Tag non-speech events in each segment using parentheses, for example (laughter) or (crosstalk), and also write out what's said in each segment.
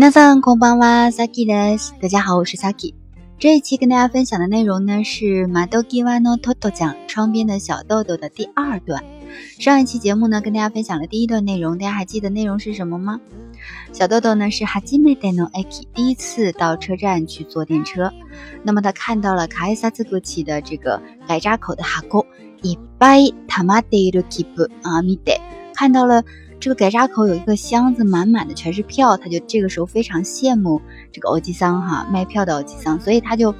皆さんこんばんは、Saki です。大家好，我是 Saki。这一期跟大家分享的内容呢是「マドキワノトト」讲《窗边的小豆豆》的第二段。上一期节目呢，跟大家分享了第一段内容，大家还记得内容是什么吗？小豆豆呢是「はじめでのえき」第一次到车站去坐电车，那么他看到了「カエサス国際」的这个改扎口的ハコ。いばい、タマデルキプ、あ、見て、看到了。这个改闸口有一个箱子，满满的全是票，他就这个时候非常羡慕这个欧吉桑哈卖票的欧吉桑，所以他就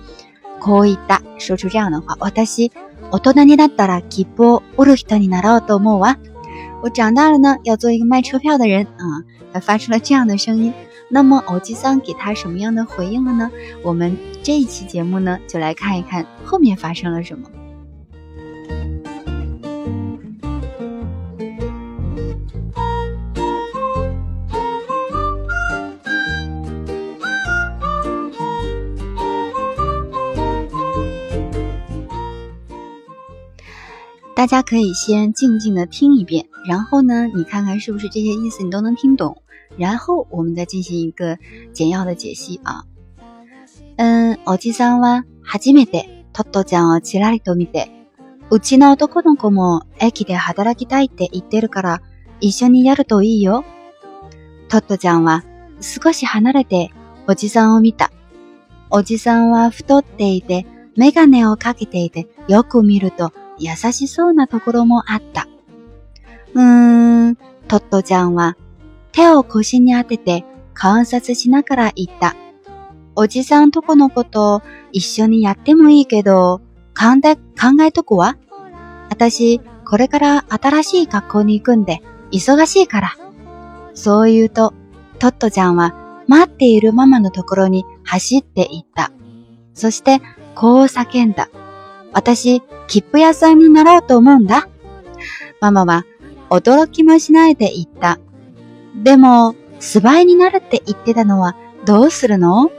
可以哒说出这样的话：我大西，我多拿你那达拉吉波，我多希托你达拉都莫我长大了呢，要做一个卖车票的人啊！他发出了这样的声音。那么欧吉桑给他什么样的回应了呢？我们这一期节目呢，就来看一看后面发生了什么。大家可以先静静的听一遍，然后呢，你看看是不是这些意思你都能听懂，然后我们再进行一个简要的解析啊。嗯，おじさんは初めてトットちゃんをちらりと見て、うちの男の子も駅で働きたいって言ってるから、一緒にやるといいよ。トットちゃんは少し離れておじさんを見た。おじさんは太っていて、メガネをかけていて、よく見ると優しそうなところもあった。うーん、トットちゃんは手を腰に当てて観察しながら言った。おじさんとこのこと一緒にやってもいいけど、考え、考えとくわ。私、これから新しい学校に行くんで、忙しいから。そう言うと、トットちゃんは待っているママのところに走って行った。そして、こう叫んだ。私、切符屋さんになろうと思うんだ。ママは驚きもしないで言った。でも、素早になるって言ってたのはどうするの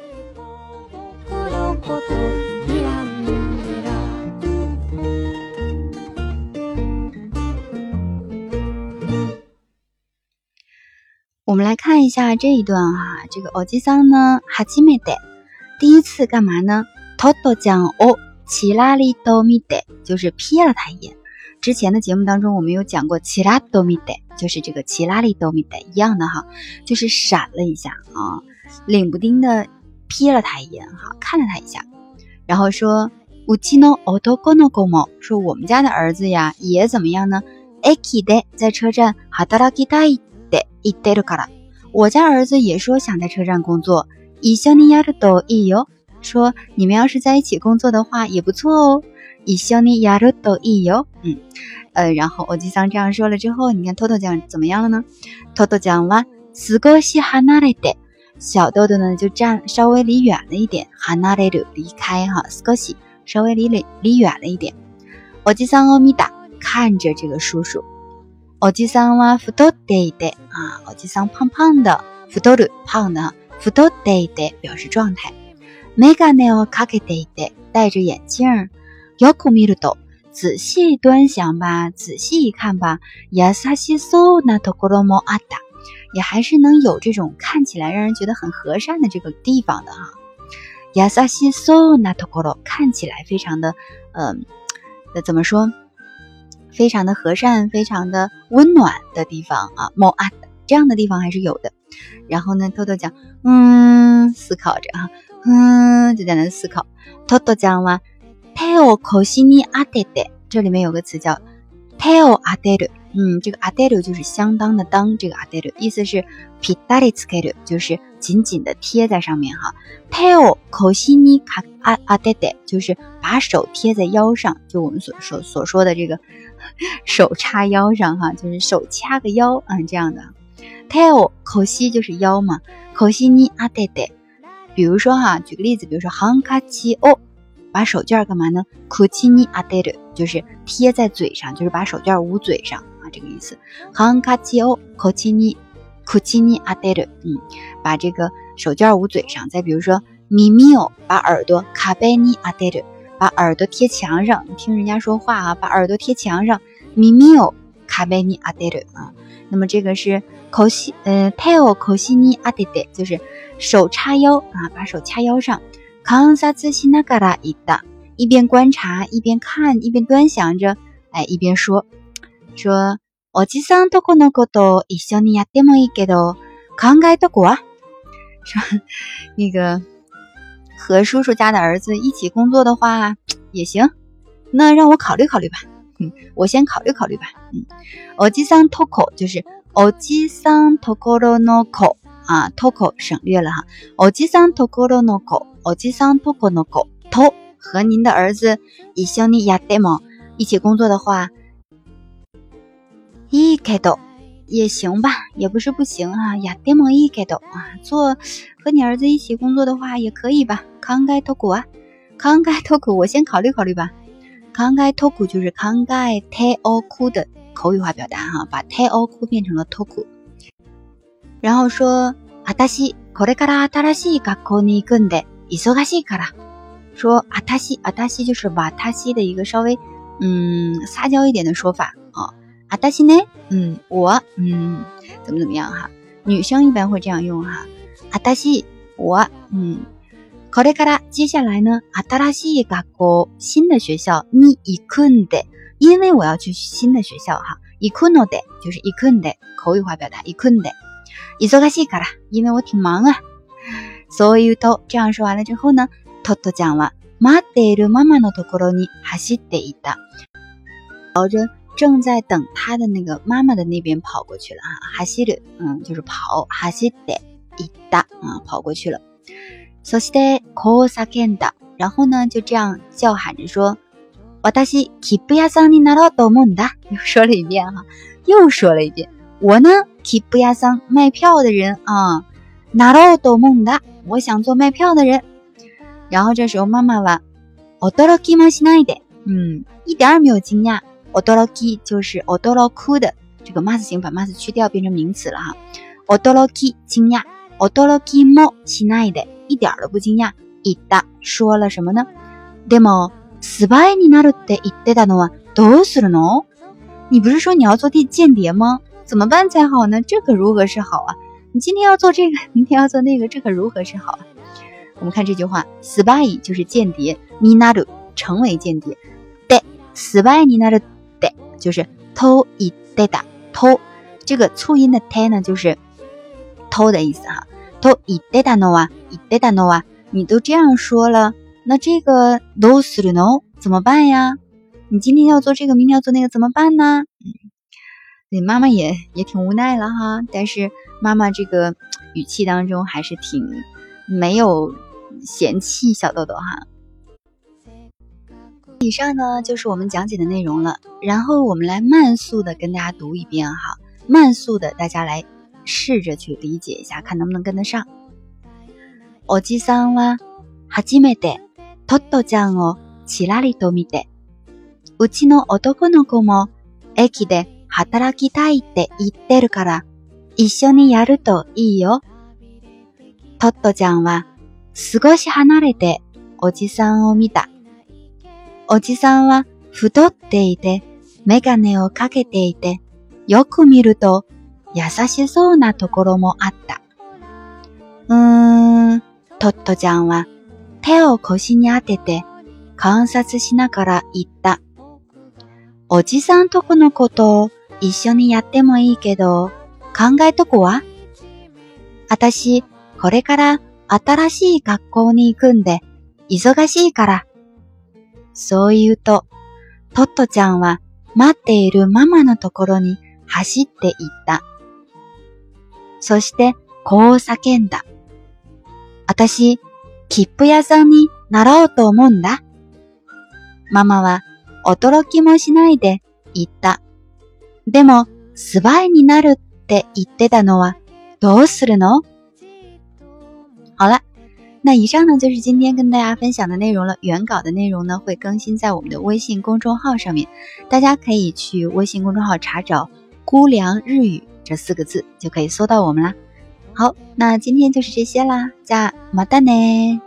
我们来看一下这一段哈、啊，这个おじさん呢，初めて，第一次干嘛呢？トト讲を奇拉里多米的，就是瞥了他一眼。之前的节目当中，我们有讲过奇拉多米的，就是这个奇拉里多米的，一样的哈，就是闪了一下啊，冷不丁的瞥了他一眼哈，看了他一下，然后说，吾妻の奥多哥の共猫，说我们家的儿子呀，也怎么样呢？えきで在车站、哈だらきたいで、えでるから、我家儿子也说想在车站工作。以小林ヤ的都一哟。说你们要是在一起工作的话也不错哦。一緒にやるといいよ。嗯，呃，然后奥吉桑这样说了之后，你看托托讲怎么样了呢？托托讲完，少し離れで，小豆豆呢就站稍微离远了一点，離れる离开哈，少し稍微离离离远了一点。奥基桑オミダ看着这个叔叔，奥基桑は太ったでで啊，奥基桑胖胖的，太っ胖的，太ったでで表示状态。美甲 nail，卡给戴戴戴着眼镜，要酷迷路豆，仔细端详吧，仔细一看吧，亚萨西搜纳托古罗莫阿达，也还是能有这种看起来让人觉得很和善的这个地方的哈，亚萨西搜纳托古罗，看起来非常的嗯，那怎么说，非常的和善，非常的温暖的地方啊，莫阿达这样的地方还是有的。然后呢，豆豆讲，嗯，思考着哈。嗯就在那思考 t o 讲嘛，家吗 tail c o s i n i 这里面有个词叫 tail a d e 嗯这个 a d e 就是相当的当这个 a d e 意思是 p i c a t i 就是紧紧的贴在上面哈 tail c o s i n 卡啊啊 d 就是把手贴在腰上就我们所所所说的这个 (laughs) 手叉腰上哈就是手掐个腰嗯这样的 tail 口吸就是腰嘛口吸呢啊 d e 比如说哈，举个例子，比如说 “hangkachi o”，把手绢干嘛呢？“kuchini a d e d 就是贴在嘴上，就是把手绢捂嘴上啊，这个意思。“hangkachi o kuchini kuchini a d e d 嗯，把这个手绢捂嘴上。再比如说 “mimio”，把耳朵 “kabeni a d e d 把耳朵贴墙上，听人家说话啊，把耳朵贴墙上。“mimio kabeni a d e d 啊，那么这个是。口西呃，tail 口西尼阿得得，就是手叉腰啊，把手掐腰上。kan s a 嘎达 i n 一边观察，一边看，一边端详着，哎，一边说说。oji san toko no koto いい o n ni ya 说那个和叔叔家的儿子一起工作的话也行，那让我考虑考虑吧，嗯，我先考虑考虑吧，嗯，oji san 就是。哦吉桑トコロノコ啊，トコ省略了哈。哦吉桑トコロノコ，哦吉桑トコノコ。和您的儿子伊香尼亚代蒙一起工作的话，いいけど也行吧，也不是不行啊。亚代蒙いいけど啊，做和你儿子一起工作的话也可以吧。考えてお啊，考えとおこ，我先考虑考虑吧。考えておこ就是考えてお的。口语化表达哈，把太奥哭变成了托库，然后说阿达西考雷卡拉达拉西嘎库尼根的伊苏卡西卡拉，说阿达西阿达西就是瓦达西的一个稍微嗯撒娇一点的说法啊，阿达西呢嗯我嗯怎么怎么样哈，女生一般会这样用哈，阿达西我嗯考雷卡拉，接下来呢阿达拉西嘎库新的学校尼伊坤的。因为我要去新的学校哈，イクンドデ就是イクンドデ口语化表达，イクンドデイゾカシカラ。因为我挺忙啊，所以都这样说完了之后呢，トトちゃんはマテルママのところに走っていた。跑着正在等他的那个妈妈的那边跑过去了啊，走る嗯就是跑，走っていた啊跑过去了。そしてコーサケンだ。然后呢就这样叫喊着说。我大西去布亚桑，你拿到う蒙达。又说了一遍哈，又说了一遍。我呢去布亚桑卖票的人啊，拿到多蒙达。我想做卖票的人。然后这时候妈妈问：“奥多罗基莫西奈的，嗯，一点也没有惊讶。奥多就是奥多的这个 mas 型，把 mas 去掉变成名词了哈。奥多惊讶，奥多罗基莫西奈的一点都不惊讶。伊达说了什么呢？对吗？” spy 你那都得得打侬啊，都是了侬。你不是说你要做间间谍吗？怎么办才好呢？这可如何是好啊？你今天要做这个，(laughs) 明天要做那个，这可如何是好啊？我们看这句话，spy 就是间谍，n n i a do 成为间谍。d e spy nina 你那 d 得就是偷一 da 偷。这个促音的 t 偷呢，就是偷的意思哈。偷一 da 打侬啊，一得打侬啊，你都这样说了。那这个都死了，怎么办呀？你今天要做这个，明天要做那个，怎么办呢？你妈妈也也挺无奈了哈，但是妈妈这个语气当中还是挺没有嫌弃小豆豆哈。以上呢就是我们讲解的内容了，然后我们来慢速的跟大家读一遍哈，慢速的大家来试着去理解一下，看能不能跟得上。おじさんは、初めて。トットちゃんをちらりと見て、うちの男の子も駅で働きたいって言ってるから、一緒にやるといいよ。トットちゃんは少し離れておじさんを見た。おじさんは太っていて、メガネをかけていて、よく見ると優しそうなところもあった。うーん、トットちゃんは手を腰に当てて観察しながら言った。おじさんとこのことを一緒にやってもいいけど、考えとこた私、これから新しい学校に行くんで、忙しいから。そう言うと、トットちゃんは待っているママのところに走って行った。そして、こう叫んだ。私、キッ屋さんになろうと思うんだ。ママは驚きもしないで言った。でもスパイになるって言ってたのはどうするの？好了，那以上呢就是今天跟大家分享的内容了。原稿的内容呢会更新在我们的微信公众号上面，大家可以去微信公众号查找“姑凉日语”这四个字就可以搜到我们啦。好，那今天就是这些啦，加马蛋呢。